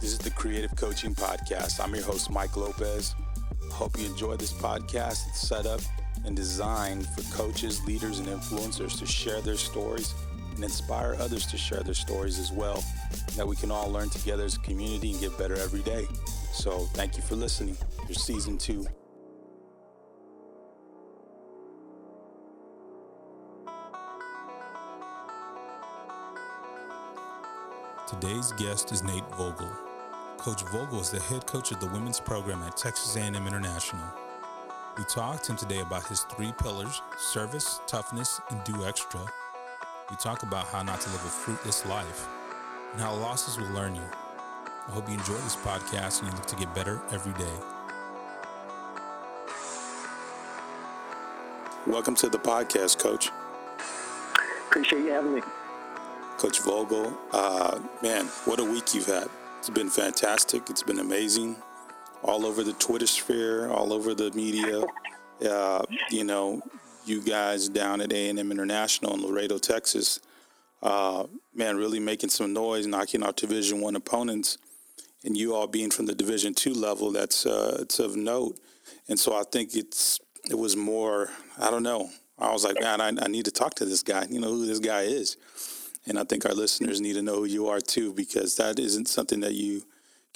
This is the Creative Coaching Podcast. I'm your host, Mike Lopez. Hope you enjoy this podcast. It's set up and designed for coaches, leaders, and influencers to share their stories and inspire others to share their stories as well. That we can all learn together as a community and get better every day. So, thank you for listening. Here's season two. Today's guest is Nate Vogel. Coach Vogel is the head coach of the women's program at Texas A&M International. We talked to him today about his three pillars, service, toughness, and do extra. We talk about how not to live a fruitless life and how losses will learn you. I hope you enjoy this podcast and you look to get better every day. Welcome to the podcast, Coach. Appreciate you having me. Coach Vogel, uh, man, what a week you've had. It's been fantastic. It's been amazing. All over the Twitter sphere, all over the media. Uh, you know, you guys down at A&M International in Laredo, Texas, uh, man, really making some noise, knocking out Division One opponents, and you all being from the Division Two level. That's uh, it's of note. And so I think it's it was more. I don't know. I was like, man, I, I need to talk to this guy. You know who this guy is. And I think our listeners need to know who you are too, because that isn't something that you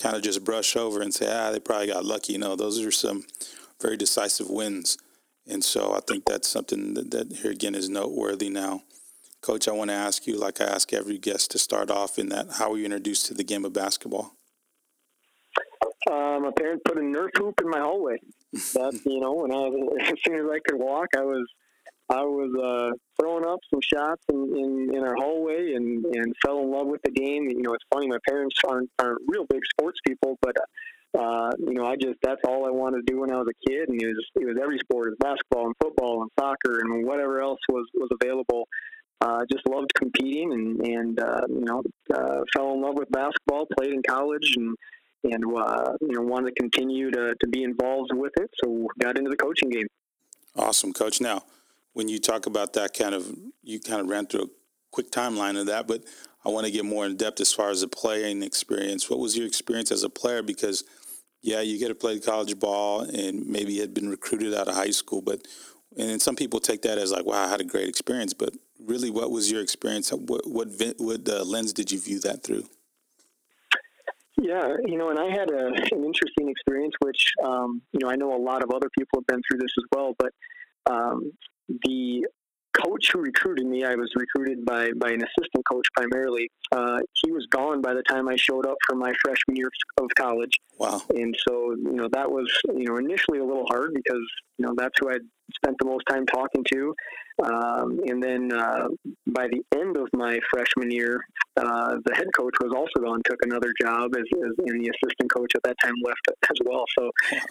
kind of just brush over and say, ah, they probably got lucky. You know, those are some very decisive wins. And so I think that's something that, that here again is noteworthy now. Coach, I want to ask you, like I ask every guest to start off in that, how were you introduced to the game of basketball? Uh, my parents put a Nerf hoop in my hallway. That's, you know, when I was, as soon as I could walk, I was I was uh, throwing up some shots in, in, in our hallway and, and fell in love with the game. You know, it's funny. My parents aren't aren't real big sports people, but uh, you know, I just that's all I wanted to do when I was a kid, and it was it was every sport, it was basketball and football and soccer and whatever else was was available. Uh, just loved competing and and uh, you know uh, fell in love with basketball. Played in college and and uh, you know wanted to continue to to be involved with it. So got into the coaching game. Awesome, coach. Now when you talk about that kind of, you kind of ran through a quick timeline of that, but I want to get more in depth as far as the playing experience. What was your experience as a player? Because, yeah, you get to play college ball and maybe had been recruited out of high school, but and some people take that as like, wow, I had a great experience. But really, what was your experience? What what, what uh, lens did you view that through? Yeah, you know, and I had a, an interesting experience, which um, you know I know a lot of other people have been through this as well. But um, the coach who recruited me, I was recruited by, by an assistant coach primarily. Uh, he was gone by the time I showed up for my freshman year of college. Wow. And so, you know, that was, you know, initially a little hard because, you know, that's who I'd spent the most time talking to. Um, and then uh, by the end of my freshman year, uh, the head coach was also gone, took another job, as, as, and the assistant coach at that time left as well. So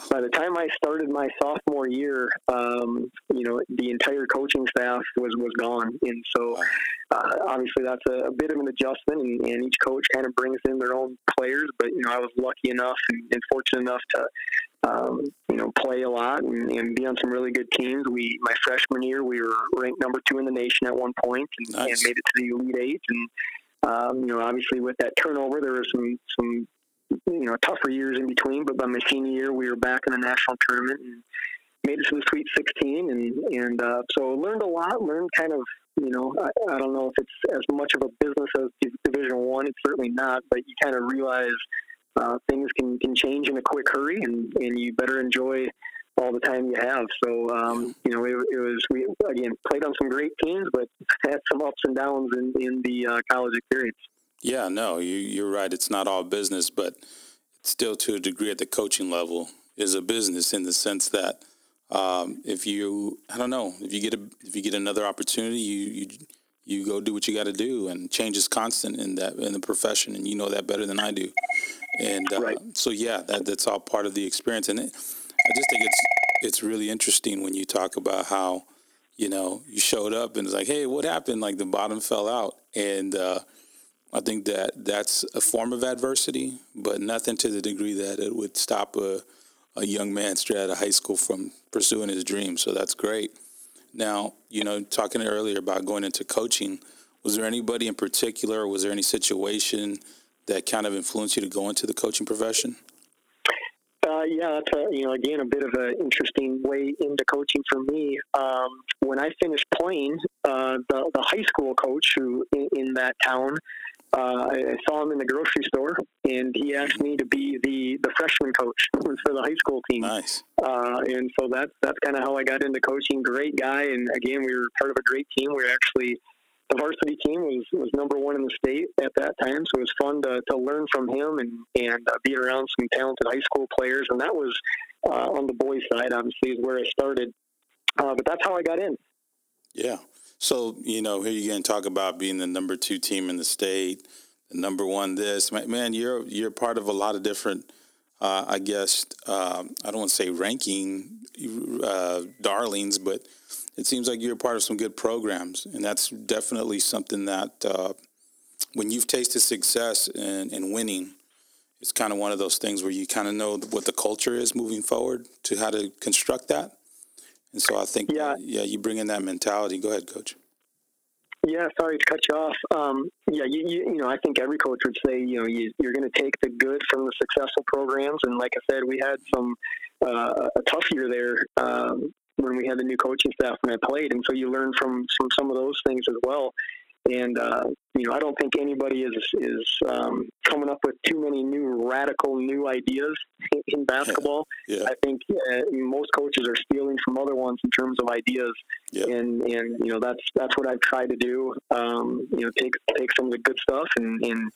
by the time I started my sophomore year, um, you know, the entire coaching staff was was gone, and so uh, obviously that's a, a, bit of an adjustment, and, and each coach kind of brings in their own players. But you know, I was lucky enough and, and fortunate enough to um, you know, play a lot and, and, be on some really good teams. We, my freshman year, we were ranked number two in the nation at one point and, nice. and made it to the Elite Eight. And um, you know, obviously with that turnover, there were some some you know tougher years in between. But by my senior year, we were back in the national tournament and made it to the Sweet 16. And and uh, so learned a lot. Learned kind of you know, I, I don't know if it's as much of a business as Division One. It's certainly not, but you kind of realize uh, things can, can change in a quick hurry, and, and you better enjoy all the time you have. So, um, you know, it, it, was, we, again, played on some great teams, but had some ups and downs in, in the uh, college experience. Yeah, no, you, you're right. It's not all business, but still to a degree at the coaching level is a business in the sense that um, if you, I don't know, if you get a, if you get another opportunity, you, you, you go do what you got to do and change is constant in that, in the profession. And you know that better than I do. And uh, right. so, yeah, that, that's all part of the experience. And it, I just think it's it's really interesting when you talk about how you know you showed up and it's like, hey, what happened? Like the bottom fell out, and uh, I think that that's a form of adversity, but nothing to the degree that it would stop a a young man straight out of high school from pursuing his dream. So that's great. Now, you know, talking earlier about going into coaching, was there anybody in particular, was there any situation that kind of influenced you to go into the coaching profession? Uh, yeah, that's a, you know again a bit of an interesting way into coaching for me. Um, when I finished playing, uh, the the high school coach who in, in that town, uh, I saw him in the grocery store, and he asked me to be the the freshman coach for the high school team. Nice. Uh, and so that's that's kind of how I got into coaching. Great guy, and again, we were part of a great team. We were actually the varsity team was, was number one in the state at that time, so it was fun to, to learn from him and and uh, be around some talented high school players. And that was uh, on the boys' side, obviously, is where I started. Uh, but that's how I got in. Yeah. So you know, here you can talk about being the number two team in the state, the number one. This man, you're you're part of a lot of different. Uh, I guess um, I don't want to say ranking uh, darlings, but it seems like you're part of some good programs, and that's definitely something that uh, when you've tasted success and, and winning, it's kind of one of those things where you kind of know what the culture is moving forward to how to construct that. And so I think, yeah, yeah, you bring in that mentality. Go ahead, coach. Yeah, sorry to cut you off. Um, yeah, you, you, you know, I think every coach would say, you know, you, are going to take the good from the successful programs. And like I said, we had some uh, a tough year there um, when we had the new coaching staff when I played, and so you learn from from some of those things as well. And uh, you know, I don't think anybody is is um, coming up with too many new radical new ideas in basketball. Yeah. I think uh, most coaches are stealing from other ones in terms of ideas, yeah. and and you know that's that's what I've tried to do. Um, you know, take take some of the good stuff and, and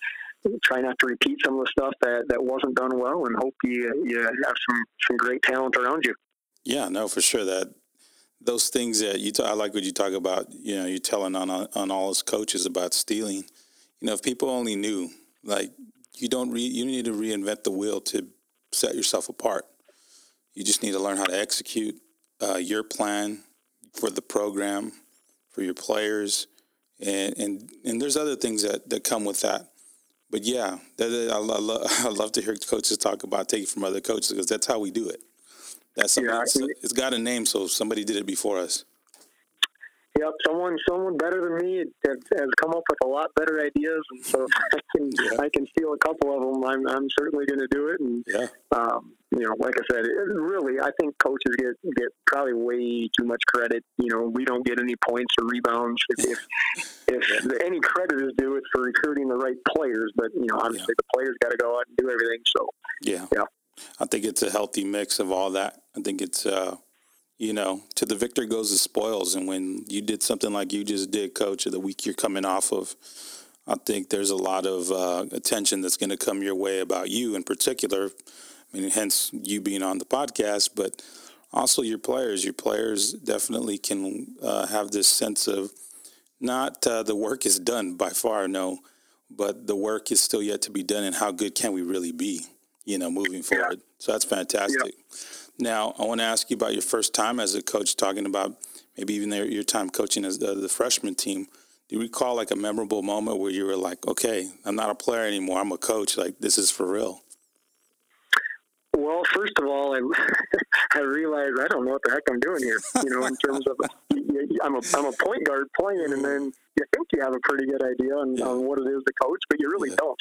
try not to repeat some of the stuff that, that wasn't done well, and hope you you have some some great talent around you. Yeah, no, for sure. That those things that you, talk, I like what you talk about. You know, you're telling on on all his coaches about stealing. You know, if people only knew, like, you don't re, you need to reinvent the wheel to set yourself apart. You just need to learn how to execute uh, your plan for the program, for your players, and and and there's other things that that come with that. But yeah, that, I, love, I love to hear coaches talk about taking from other coaches because that's how we do it. That's something. Yeah, it's, it's got a name, so somebody did it before us. Yep, someone someone better than me has, has come up with a lot better ideas, and so I can yeah. I can steal a couple of them. I'm I'm certainly going to do it. And yeah. um, you know, like I said, it, really, I think coaches get get probably way too much credit. You know, we don't get any points or rebounds. If if, if any credit is due, it's for recruiting the right players. But you know, obviously, yeah. the players got to go out and do everything. So yeah, yeah. I think it's a healthy mix of all that. I think it's, uh, you know, to the victor goes the spoils. And when you did something like you just did, coach, of the week you're coming off of, I think there's a lot of uh, attention that's going to come your way about you in particular. I mean, hence you being on the podcast, but also your players. Your players definitely can uh, have this sense of not uh, the work is done by far, no, but the work is still yet to be done, and how good can we really be? You know, moving forward. Yeah. So that's fantastic. Now, I want to ask you about your first time as a coach, talking about maybe even your time coaching as the, the freshman team. Do you recall like a memorable moment where you were like, okay, I'm not a player anymore, I'm a coach, like this is for real? Well, first of all, I, I realized I don't know what the heck I'm doing here. You know, in terms of I'm a I'm a point guard playing, and mm-hmm. then you think you have a pretty good idea on, yeah. on what it is to coach, but you really yeah. don't.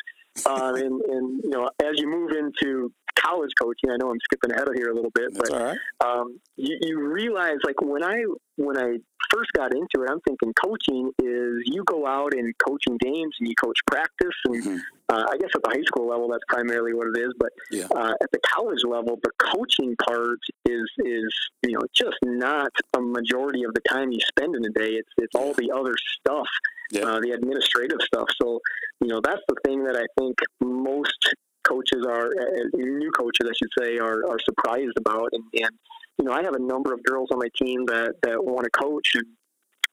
Um, and, and you know, as you move into college coaching, I know I'm skipping ahead of here a little bit, That's but um, you, you realize like when I when I first got into it, I'm thinking coaching is you go out and coaching games and you coach practice, and mm-hmm. uh, I guess at the high school level that's primarily what it is. But yeah. uh, at the college level, the coaching part is is you know just not a majority of the time you spend in a day. It's it's all the other stuff yeah. uh, the administrative stuff. So, you know, that's the thing that I think most coaches are, uh, new coaches, I should say, are, are surprised about. And, and, you know, I have a number of girls on my team that, that want to coach and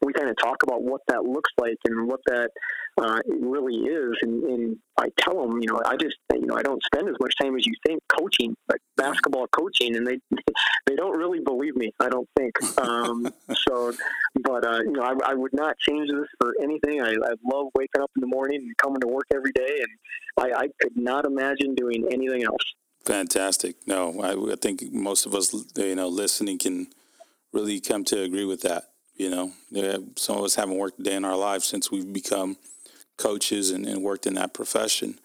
we kind of talk about what that looks like and what that uh, really is. And, and, I tell them, you know, I just, you know, I don't spend as much time as you think coaching, like basketball coaching, and they they don't really believe me. I don't think. Um, so, but uh, you know, I, I, would not change this for anything. I, I, love waking up in the morning and coming to work every day, and I, I could not imagine doing anything else. Fantastic. No, I, I think most of us, you know, listening can really come to agree with that. You know, some of us haven't worked a day in our lives since we've become coaches and, and worked in that profession.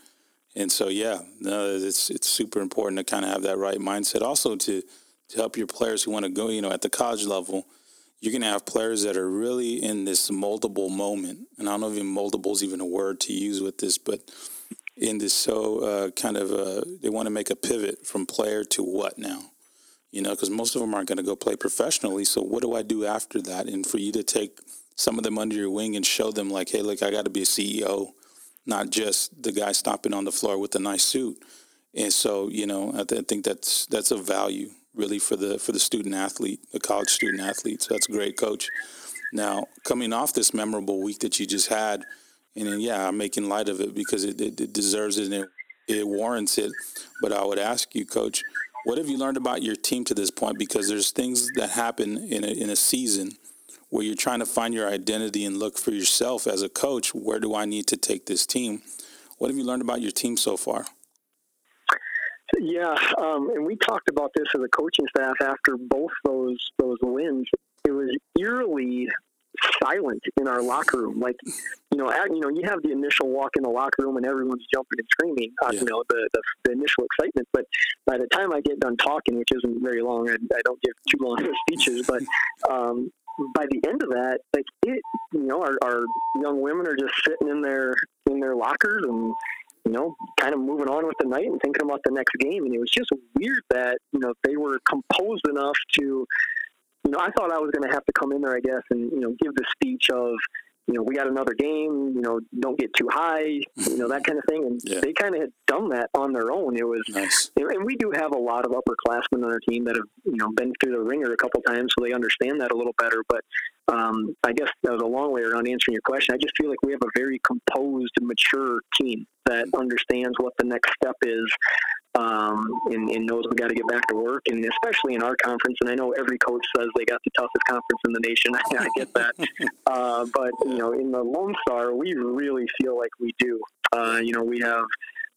And so, yeah, no, it's it's super important to kind of have that right mindset. Also, to to help your players who want to go, you know, at the college level, you're going to have players that are really in this moldable moment. And I don't know if moldable is even a word to use with this, but in this so uh, kind of uh, they want to make a pivot from player to what now you know because most of them aren't going to go play professionally so what do i do after that and for you to take some of them under your wing and show them like hey look i got to be a ceo not just the guy stopping on the floor with a nice suit and so you know I, th- I think that's that's a value really for the for the student athlete the college student athlete so that's great coach now coming off this memorable week that you just had and then, yeah, I'm making light of it because it, it, it deserves it and it, it warrants it. But I would ask you, Coach, what have you learned about your team to this point? Because there's things that happen in a, in a season where you're trying to find your identity and look for yourself as a coach. Where do I need to take this team? What have you learned about your team so far? Yeah, um, and we talked about this as a coaching staff after both those those wins. It was eerily silent in our locker room. Like, you know, at, you know, you have the initial walk in the locker room and everyone's jumping and screaming. Uh, yeah. You know, the, the, the initial excitement. But by the time I get done talking, which isn't very long, I, I don't give too long speeches. But um, by the end of that, like it, you know, our, our young women are just sitting in their in their lockers and you know, kind of moving on with the night and thinking about the next game. And it was just weird that, you know, they were composed enough to you know, I thought I was going to have to come in there, I guess, and you know, give the speech of, you know, we got another game. You know, don't get too high. You know, that kind of thing. And yeah. they kind of had done that on their own. It was, nice. and we do have a lot of upperclassmen on our team that have, you know, been through the ringer a couple times, so they understand that a little better. But um, I guess that was a long way around answering your question. I just feel like we have a very composed, mature team that understands what the next step is um, and, and, knows we got to get back to work. And especially in our conference, and I know every coach says they got the toughest conference in the nation. I, get that, uh, but you know, in the Lone Star, we really feel like we do. Uh, you know, we have.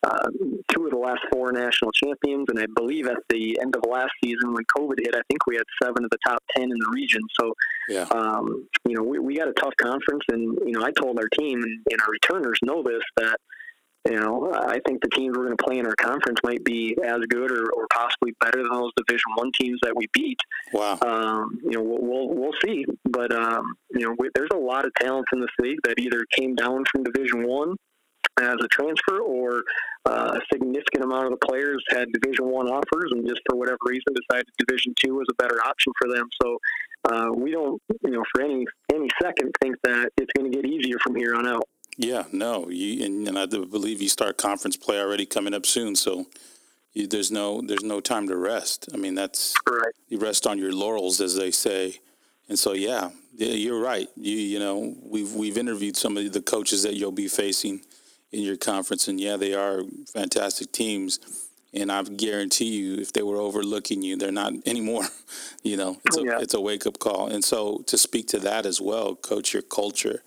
Uh, two of the last four national champions, and I believe at the end of last season, when COVID hit, I think we had seven of the top ten in the region. So, yeah. um, you know, we, we got a tough conference, and you know, I told our team and, and our returners know this that you know, I think the teams we're going to play in our conference might be as good or, or possibly better than those Division One teams that we beat. Wow. Um, you know, we'll, we'll, we'll see, but um, you know, we, there's a lot of talent in this league that either came down from Division One as a transfer, or uh, a significant amount of the players had Division One offers, and just for whatever reason decided Division Two was a better option for them. So. Uh, we don't, you know, for any any second think that it's going to get easier from here on out. Yeah, no, you, and, and I believe you start conference play already coming up soon, so you, there's no there's no time to rest. I mean, that's right. You rest on your laurels, as they say, and so yeah, yeah, you're right. You you know we've we've interviewed some of the coaches that you'll be facing in your conference, and yeah, they are fantastic teams. And I guarantee you, if they were overlooking you, they're not anymore. you know, it's a yeah. it's a wake up call. And so to speak to that as well, coach, your culture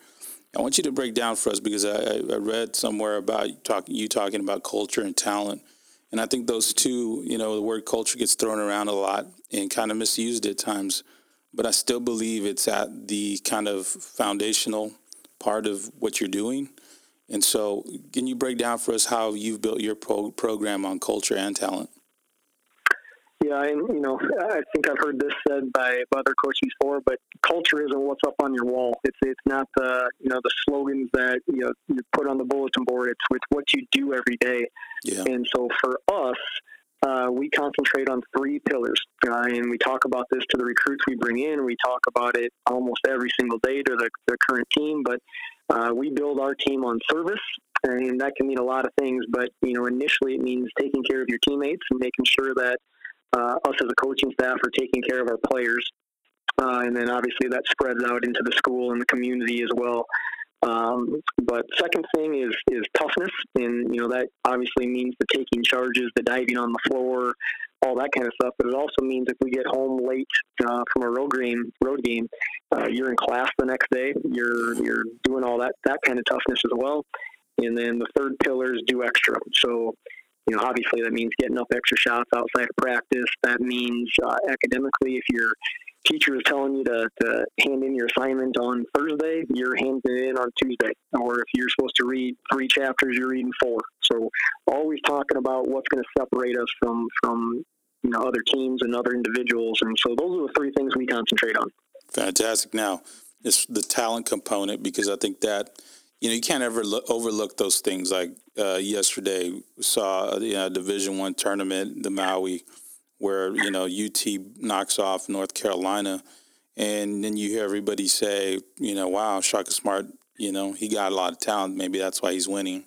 I want you to break down for us because I, I read somewhere about talk, you talking about culture and talent. And I think those two, you know, the word culture gets thrown around a lot and kind of misused at times. But I still believe it's at the kind of foundational part of what you're doing. And so, can you break down for us how you've built your pro- program on culture and talent? Yeah, and you know, I think I've heard this said by other coaches before, but culture isn't what's up on your wall. It's it's not the you know the slogans that you know you put on the bulletin board. It's it's what you do every day. Yeah. And so for us, uh, we concentrate on three pillars, uh, and we talk about this to the recruits we bring in. We talk about it almost every single day to the, the current team, but uh, we build our team on service, and that can mean a lot of things. But you know, initially it means taking care of your teammates and making sure that uh, us as a coaching staff are taking care of our players. Uh, and then obviously that spreads out into the school and the community as well. Um, but second thing is is toughness, and you know that obviously means the taking charges, the diving on the floor, all that kind of stuff. But it also means if we get home late uh, from a road game, road game, uh, you're in class the next day. You're you're doing all that that kind of toughness as well. And then the third pillar is do extra. So you know, obviously that means getting up extra shots outside of practice. That means uh, academically, if your teacher is telling you to, to hand in your assignment on Thursday, you're handing it in on Tuesday. Or if you're supposed to read three chapters, you're reading four. So always talking about what's going to separate us from from you know other teams and other individuals. And so those are the three things we concentrate on. Fantastic. Now, it's the talent component because I think that you know you can't ever look, overlook those things. Like uh, yesterday, saw a you know, a Division One tournament, the Maui, where you know UT knocks off North Carolina, and then you hear everybody say, you know, wow, Shaka Smart, you know, he got a lot of talent. Maybe that's why he's winning.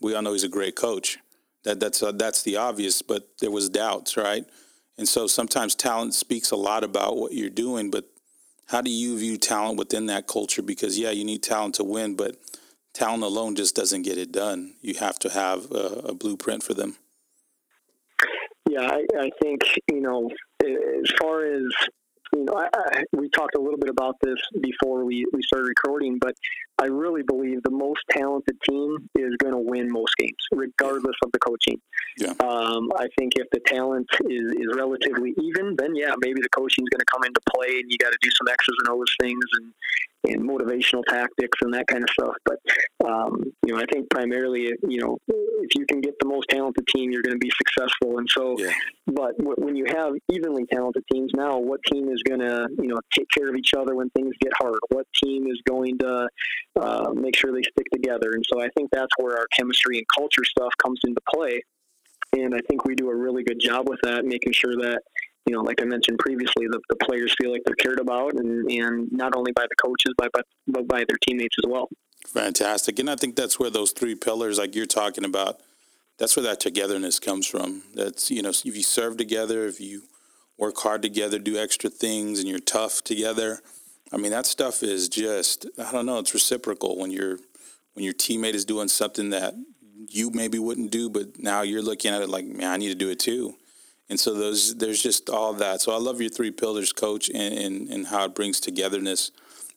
We all know he's a great coach. That that's uh, that's the obvious, but there was doubts, right? And so sometimes talent speaks a lot about what you're doing, but how do you view talent within that culture? Because yeah, you need talent to win, but talent alone just doesn't get it done. You have to have a, a blueprint for them. Yeah, I, I, think you know as far as you know, I, I, we talked a little bit about this before we, we started recording, but I really believe the most talented team is going to win most games, regardless of the coaching. Yeah. Um, I think if the talent is, is relatively even, then yeah, maybe the coaching is going to come into play, and you got to do some X's and O's things and and motivational tactics and that kind of stuff. But um, you know, I think primarily, you know, if you can get the most talented team, you're going to be successful. And so, yeah. but w- when you have evenly talented teams now, what team is going to you know take care of each other when things get hard? What team is going to uh, make sure they stick together? And so, I think that's where our chemistry and culture stuff comes into play. And I think we do a really good job with that, making sure that you know, like I mentioned previously, the, the players feel like they're cared about, and, and not only by the coaches, but, but, but by their teammates as well. Fantastic. And I think that's where those three pillars, like you're talking about, that's where that togetherness comes from. That's, you know, if you serve together, if you work hard together, do extra things, and you're tough together, I mean, that stuff is just, I don't know, it's reciprocal when you're, when your teammate is doing something that you maybe wouldn't do, but now you're looking at it like, man, I need to do it too and so those there's just all that. So I love your three pillars, coach, and, and, and how it brings togetherness,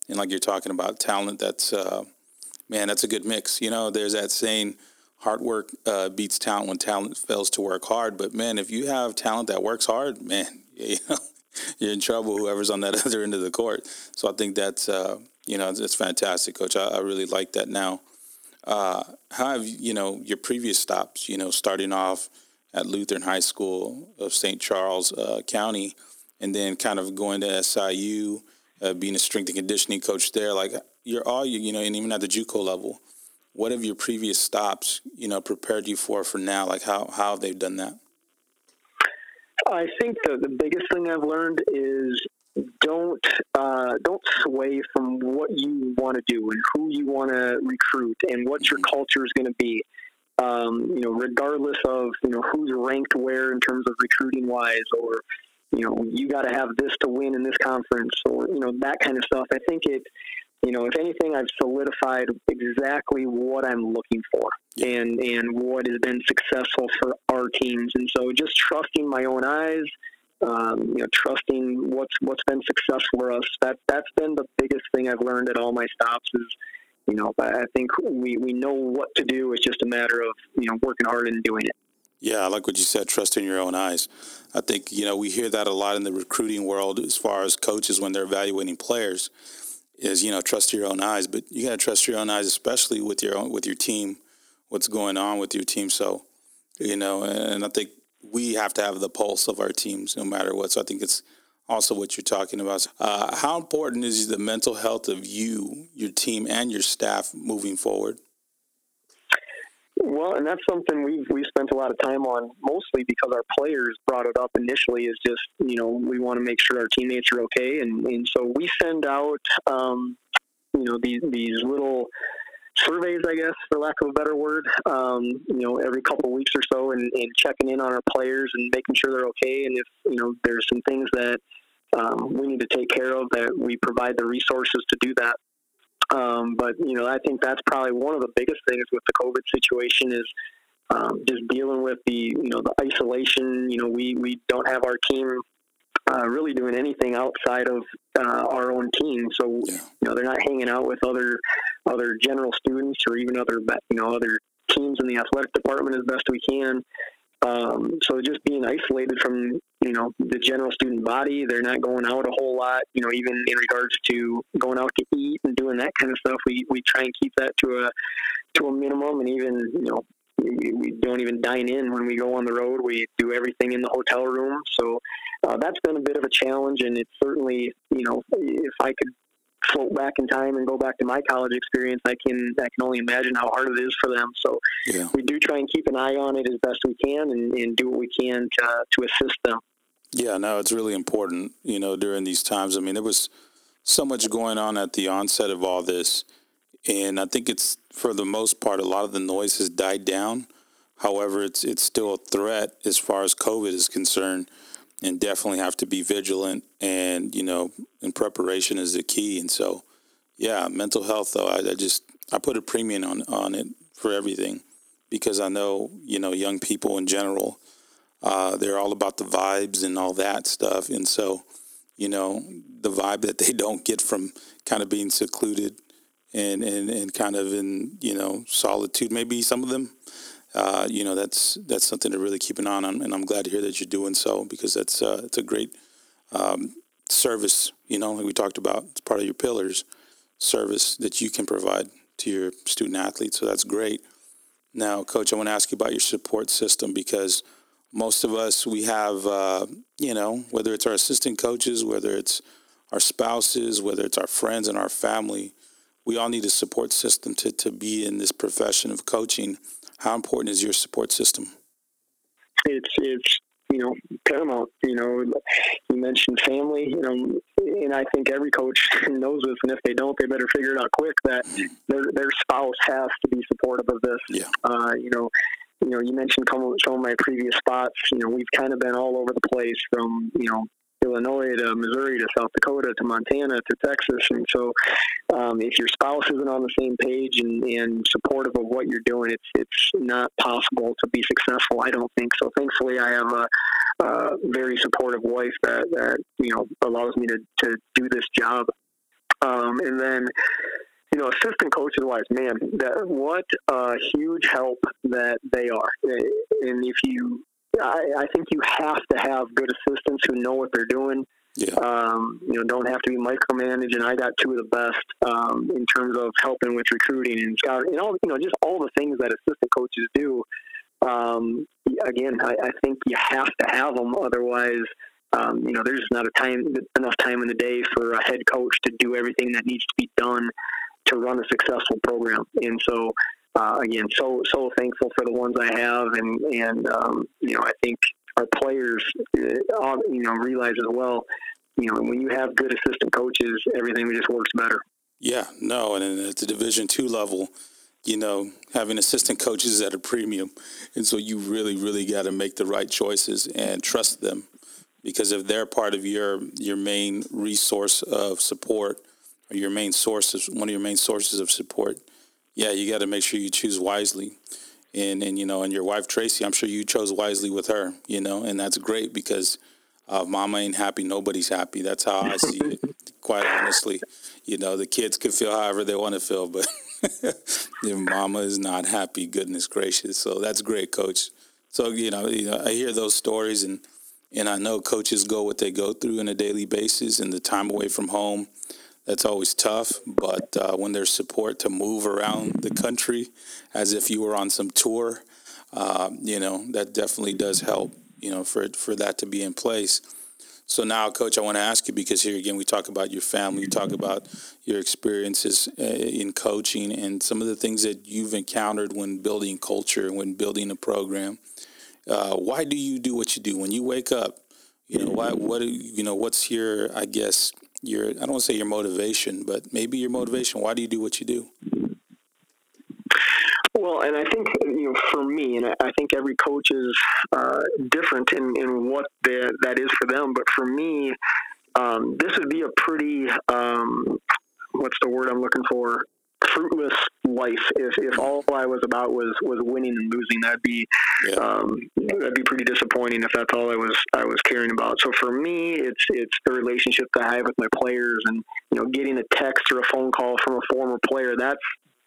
and like you're talking about talent. That's uh, man, that's a good mix. You know, there's that saying, hard work uh, beats talent when talent fails to work hard. But man, if you have talent that works hard, man, you know, you're in trouble. Whoever's on that other end of the court. So I think that's uh, you know it's, fantastic, coach. I, I, really like that. Now, uh, how have you know your previous stops? You know, starting off at Lutheran High School of St. Charles uh, County, and then kind of going to SIU, uh, being a strength and conditioning coach there. Like you're all you, you know, and even at the JUCO level, what have your previous stops, you know, prepared you for for now? Like how how have they done that? I think the the biggest thing I've learned is don't uh, don't sway from what you want to do and who you want to recruit and what your mm-hmm. culture is going to be um, you know, regardless of you know who's ranked where in terms of recruiting wise, or you know, you got to have this to win in this conference, or you know that kind of stuff. I think it, you know, if anything, I've solidified exactly what I'm looking for and and what has been successful for our teams, and so just trusting my own eyes. Um, you know, trusting what's what's been successful for us. That that's been the biggest thing I've learned at all my stops is you know, I think we, we know what to do. It's just a matter of, you know, working hard and doing it. Yeah, I like what you said, trust in your own eyes. I think, you know, we hear that a lot in the recruiting world as far as coaches when they're evaluating players is, you know, trust your own eyes, but you got to trust your own eyes, especially with your own, with your team, what's going on with your team. So, you know, and I think we have to have the pulse of our teams no matter what. So I think it's also what you're talking about. Uh, how important is the mental health of you, your team, and your staff moving forward? Well, and that's something we've we spent a lot of time on, mostly because our players brought it up initially. Is just you know we want to make sure our teammates are okay, and and so we send out um, you know these these little surveys, I guess, for lack of a better word, um, you know, every couple of weeks or so and, and, checking in on our players and making sure they're okay. And if, you know, there's some things that um, we need to take care of that we provide the resources to do that. Um, but, you know, I think that's probably one of the biggest things with the COVID situation is um, just dealing with the, you know, the isolation. You know, we, we don't have our team uh, really doing anything outside of uh, our own team. So yeah. you know they're not hanging out with other other general students or even other you know other teams in the athletic department as best we can. Um, so just being isolated from you know the general student body, they're not going out a whole lot. You know, even in regards to going out to eat and doing that kind of stuff, we we try and keep that to a to a minimum. And even you know we, we don't even dine in when we go on the road. We do everything in the hotel room. So uh, that's been a bit of a challenge, and it's certainly you know if I could float back in time and go back to my college experience, I can I can only imagine how hard it is for them. So yeah. we do try and keep an eye on it as best we can and, and do what we can to, to assist them. Yeah, no, it's really important, you know, during these times. I mean, there was so much going on at the onset of all this. And I think it's, for the most part, a lot of the noise has died down. However, it's it's still a threat as far as COVID is concerned and definitely have to be vigilant and you know in preparation is the key. And so yeah mental health though I, I, just i put a premium on on it for everything because i know you know young people in general uh, they're all about the vibes and all that stuff. And so you know the vibe that they don't get from kind of being secluded and and, and kind of in you know solitude maybe some of them uh, you know that's that's something to really keep an eye on, and I'm glad to hear that you're doing so because that's uh, it's a great um, service. You know, like we talked about, it's part of your pillars service that you can provide to your student athletes. So that's great. Now, coach, I want to ask you about your support system because most of us we have, uh, you know, whether it's our assistant coaches, whether it's our spouses, whether it's our friends and our family, we all need a support system to to be in this profession of coaching how important is your support system? It's it's you know paramount. You know, you mentioned family. You know, and I think every coach knows this, and if they don't, they better figure it out quick. That their their spouse has to be supportive of this. Yeah. Uh, you know, you know, you mentioned some of my previous spots. You know, we've kind of been all over the place from you know Illinois to Missouri to South Dakota to Montana to Texas. And so, um, if your spouse isn't on the same page and, and supportive of what you're doing, it's it's not possible to be successful. I don't think so. Thankfully, I have a, a very supportive wife that, that you know allows me to, to do this job. Um, and then you know, assistant coaches wise, man, that what a huge help that they are. And if you I, I think you have to have good assistants who know what they're doing. Yeah. Um, you know, don't have to be micromanaged. And I got two of the best um, in terms of helping with recruiting and scouting, and all you know, just all the things that assistant coaches do. Um, again, I, I think you have to have them, otherwise, um, you know, there's not a time enough time in the day for a head coach to do everything that needs to be done to run a successful program. And so, uh, again, so so thankful for the ones I have, and and um, you know I think our players, uh, you know, realize as well. You know, when you have good assistant coaches, everything just works better. Yeah, no, and at the Division two level, you know, having assistant coaches at a premium, and so you really, really got to make the right choices and trust them, because if they're part of your your main resource of support, or your main source of one of your main sources of support, yeah, you got to make sure you choose wisely. And, and, you know, and your wife, Tracy, I'm sure you chose wisely with her, you know, and that's great because uh, mama ain't happy, nobody's happy. That's how I see it, quite honestly. You know, the kids could feel however they want to feel, but if mama is not happy, goodness gracious. So that's great, coach. So, you know, you know, I hear those stories and, and I know coaches go what they go through on a daily basis and the time away from home that's always tough. But uh, when there's support to move around the country as if you were on some tour, uh, you know, that definitely does help, you know, for, for that to be in place. So now, Coach, I want to ask you because here again, we talk about your family, you talk about your experiences uh, in coaching and some of the things that you've encountered when building culture, when building a program. Uh, why do you do what you do when you wake up? You know, why, what, you know, what's your, I guess, your I don't want to say your motivation, but maybe your motivation. Why do you do what you do? Well, and I think you know, for me, and I think every coach is uh, different in, in what that is for them. But for me, um, this would be a pretty um, what's the word I'm looking for? Fruitless life if, if all I was about was was winning and losing. That'd be yeah. um, that'd be pretty disappointing if that's all I was I was caring about. So for me, it's it's the relationship that I have with my players, and you know, getting a text or a phone call from a former player. That's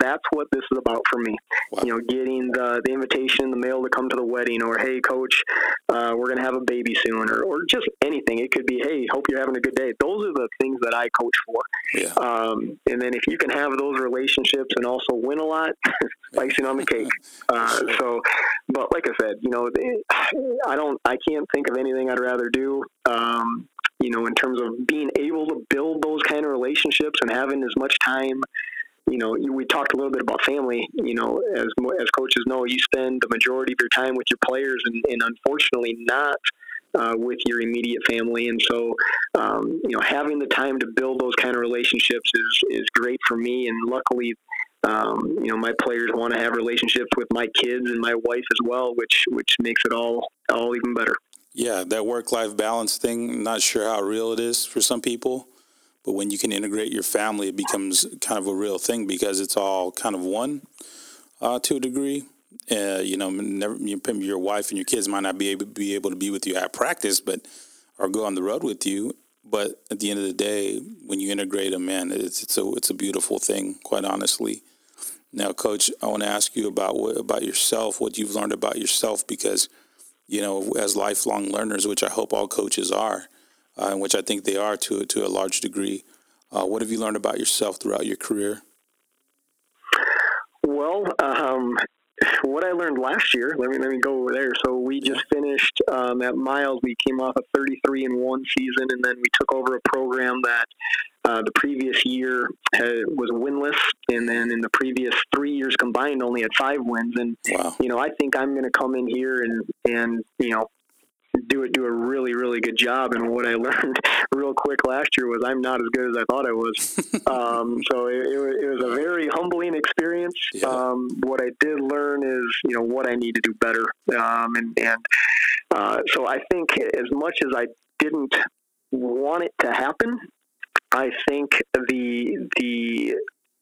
that's what this is about for me. Wow. You know, getting the, the invitation in the mail to come to the wedding, or hey, coach, uh, we're going to have a baby soon, or, or just anything. It could be, hey, hope you're having a good day. Those are the things that I coach for. Yeah. Um, and then if you can have those relationships and also win a lot, icing on the cake. Uh, so, but like I said, you know, I don't, I can't think of anything I'd rather do. Um, you know, in terms of being able to build those kind of relationships and having as much time you know, we talked a little bit about family. You know, as as coaches know, you spend the majority of your time with your players, and, and unfortunately not uh, with your immediate family. And so, um, you know, having the time to build those kind of relationships is is great for me. And luckily, um, you know, my players want to have relationships with my kids and my wife as well, which which makes it all all even better. Yeah, that work life balance thing. Not sure how real it is for some people but when you can integrate your family, it becomes kind of a real thing because it's all kind of one uh, to a degree. Uh, you know, never, your wife and your kids might not be able, be able to be with you at practice, but or go on the road with you. But at the end of the day, when you integrate them, man, it's it's a it's a beautiful thing. Quite honestly. Now, Coach, I want to ask you about what, about yourself, what you've learned about yourself, because you know, as lifelong learners, which I hope all coaches are, uh, which I think they are to to a large degree. Uh, what have you learned about yourself throughout your career? Well, um, what I learned last year. Let me let me go over there. So we just finished um, at Miles. We came off a 33 and one season, and then we took over a program that uh, the previous year had, was winless, and then in the previous three years combined, only had five wins. And wow. you know, I think I'm going to come in here and and you know do it do a really really good job. And what I learned real quick last year was I'm not as good as I thought I was. um, so it, it, was a very humbling experience. Yeah. Um, what I did learn is you know what I need to do better. Um, and and uh, so I think as much as I didn't want it to happen, I think the the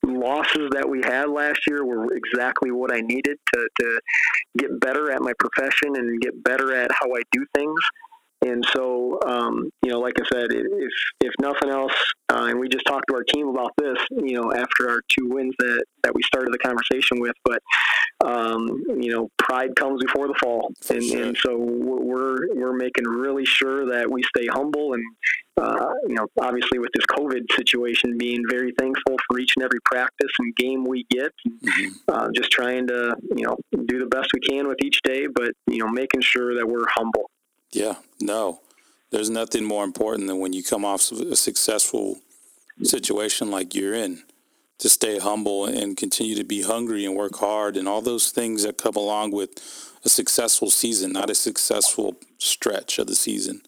losses that we had last year were exactly what I needed to, to get better at my profession and get better at how I do things. And so, um, you know, like I said, if if nothing else, uh, and we just talked to our team about this, you know, after our two wins that, that we started the conversation with, but um, you know, pride comes before the fall, and, sure. and so we're we're making really sure that we stay humble, and uh, you know, obviously with this COVID situation, being very thankful for each and every practice and game we get, mm-hmm. uh, just trying to you know do the best we can with each day, but you know, making sure that we're humble. Yeah, no, there's nothing more important than when you come off a successful situation like you're in to stay humble and continue to be hungry and work hard and all those things that come along with a successful season, not a successful stretch of the season.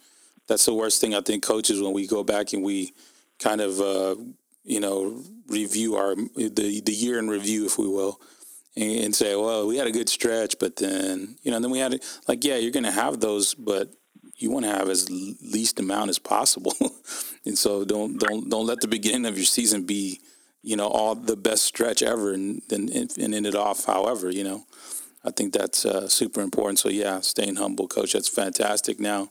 That's the worst thing I think coaches when we go back and we kind of uh, you know review our the the year in review, if we will, and say, well, we had a good stretch, but then, you know, then we had like, yeah, you're going to have those, but you want to have as least amount as possible. and so don't, don't, don't let the beginning of your season be, you know, all the best stretch ever and then, and end it off. However, you know, I think that's uh, super important. So yeah, staying humble, coach, that's fantastic. Now,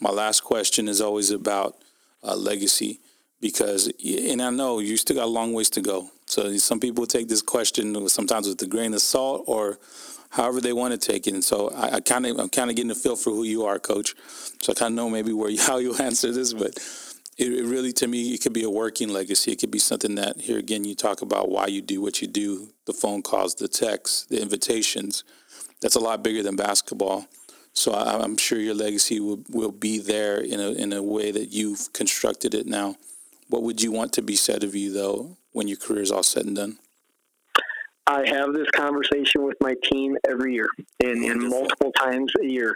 my last question is always about uh, legacy because, and I know you still got a long ways to go. So some people take this question sometimes with a grain of salt or however they want to take it. And so I, kind of I'm kind of getting a feel for who you are, Coach. So I kind of know maybe where you, how you answer this, but it, it, really to me it could be a working legacy. It could be something that here again you talk about why you do what you do, the phone calls, the texts, the invitations. That's a lot bigger than basketball. So I, I'm sure your legacy will, will be there in a in a way that you've constructed it now. What would you want to be said of you, though, when your career is all said and done? I have this conversation with my team every year, and, and multiple times a year.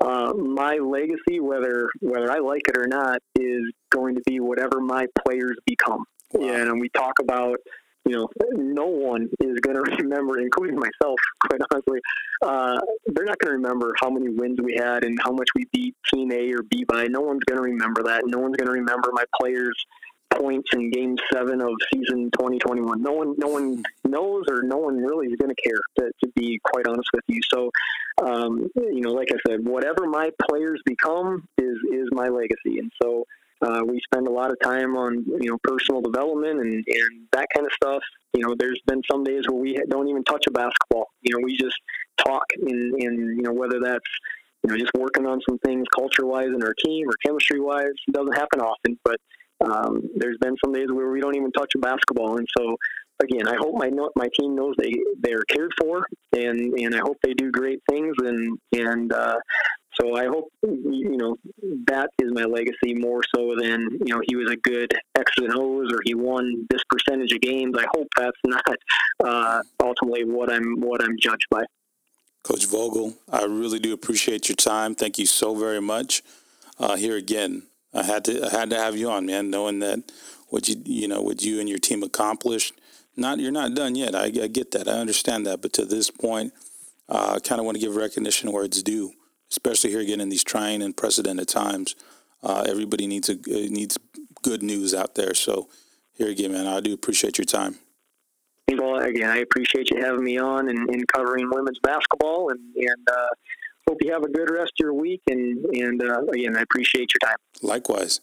Uh, my legacy, whether whether I like it or not, is going to be whatever my players become. Wow. And we talk about, you know, no one is going to remember, including myself, quite honestly. Uh, they're not going to remember how many wins we had and how much we beat Team A or B by. No one's going to remember that. No one's going to remember my players points in Game Seven of season 2021. No one, no one knows, or no one really is going to care. To, be quite honest with you, so um, you know, like I said, whatever my players become is is my legacy, and so Uh, we spend a lot of time on you know personal development and, and that kind of stuff. You know, there's been some days where we don't even touch a basketball. You know, we just talk and, and you know whether that's you know just working on some things culture wise in our team or chemistry wise. It doesn't happen often, but um, there's been some days where we don't even touch a basketball, and so again, I hope my my team knows they they're cared for, and and I hope they do great things, and and uh, so I hope you know that is my legacy more so than you know he was a good X and O's or he won this percentage of games. I hope that's not uh, ultimately what I'm what I'm judged by. Coach Vogel, I really do appreciate your time. Thank you so very much. Uh, here again, I had to I had to have you on, man, knowing that what you you know what you and your team accomplished. Not you're not done yet. I, I get that. I understand that. But to this point, uh, I kind of want to give recognition where it's due especially here again in these trying and precedented times. Uh, everybody needs a uh, needs good news out there. So here again, man, I do appreciate your time. Well, again, I appreciate you having me on and, and covering women's basketball, and and uh, hope you have a good rest of your week. And and uh, again, I appreciate your time. Likewise.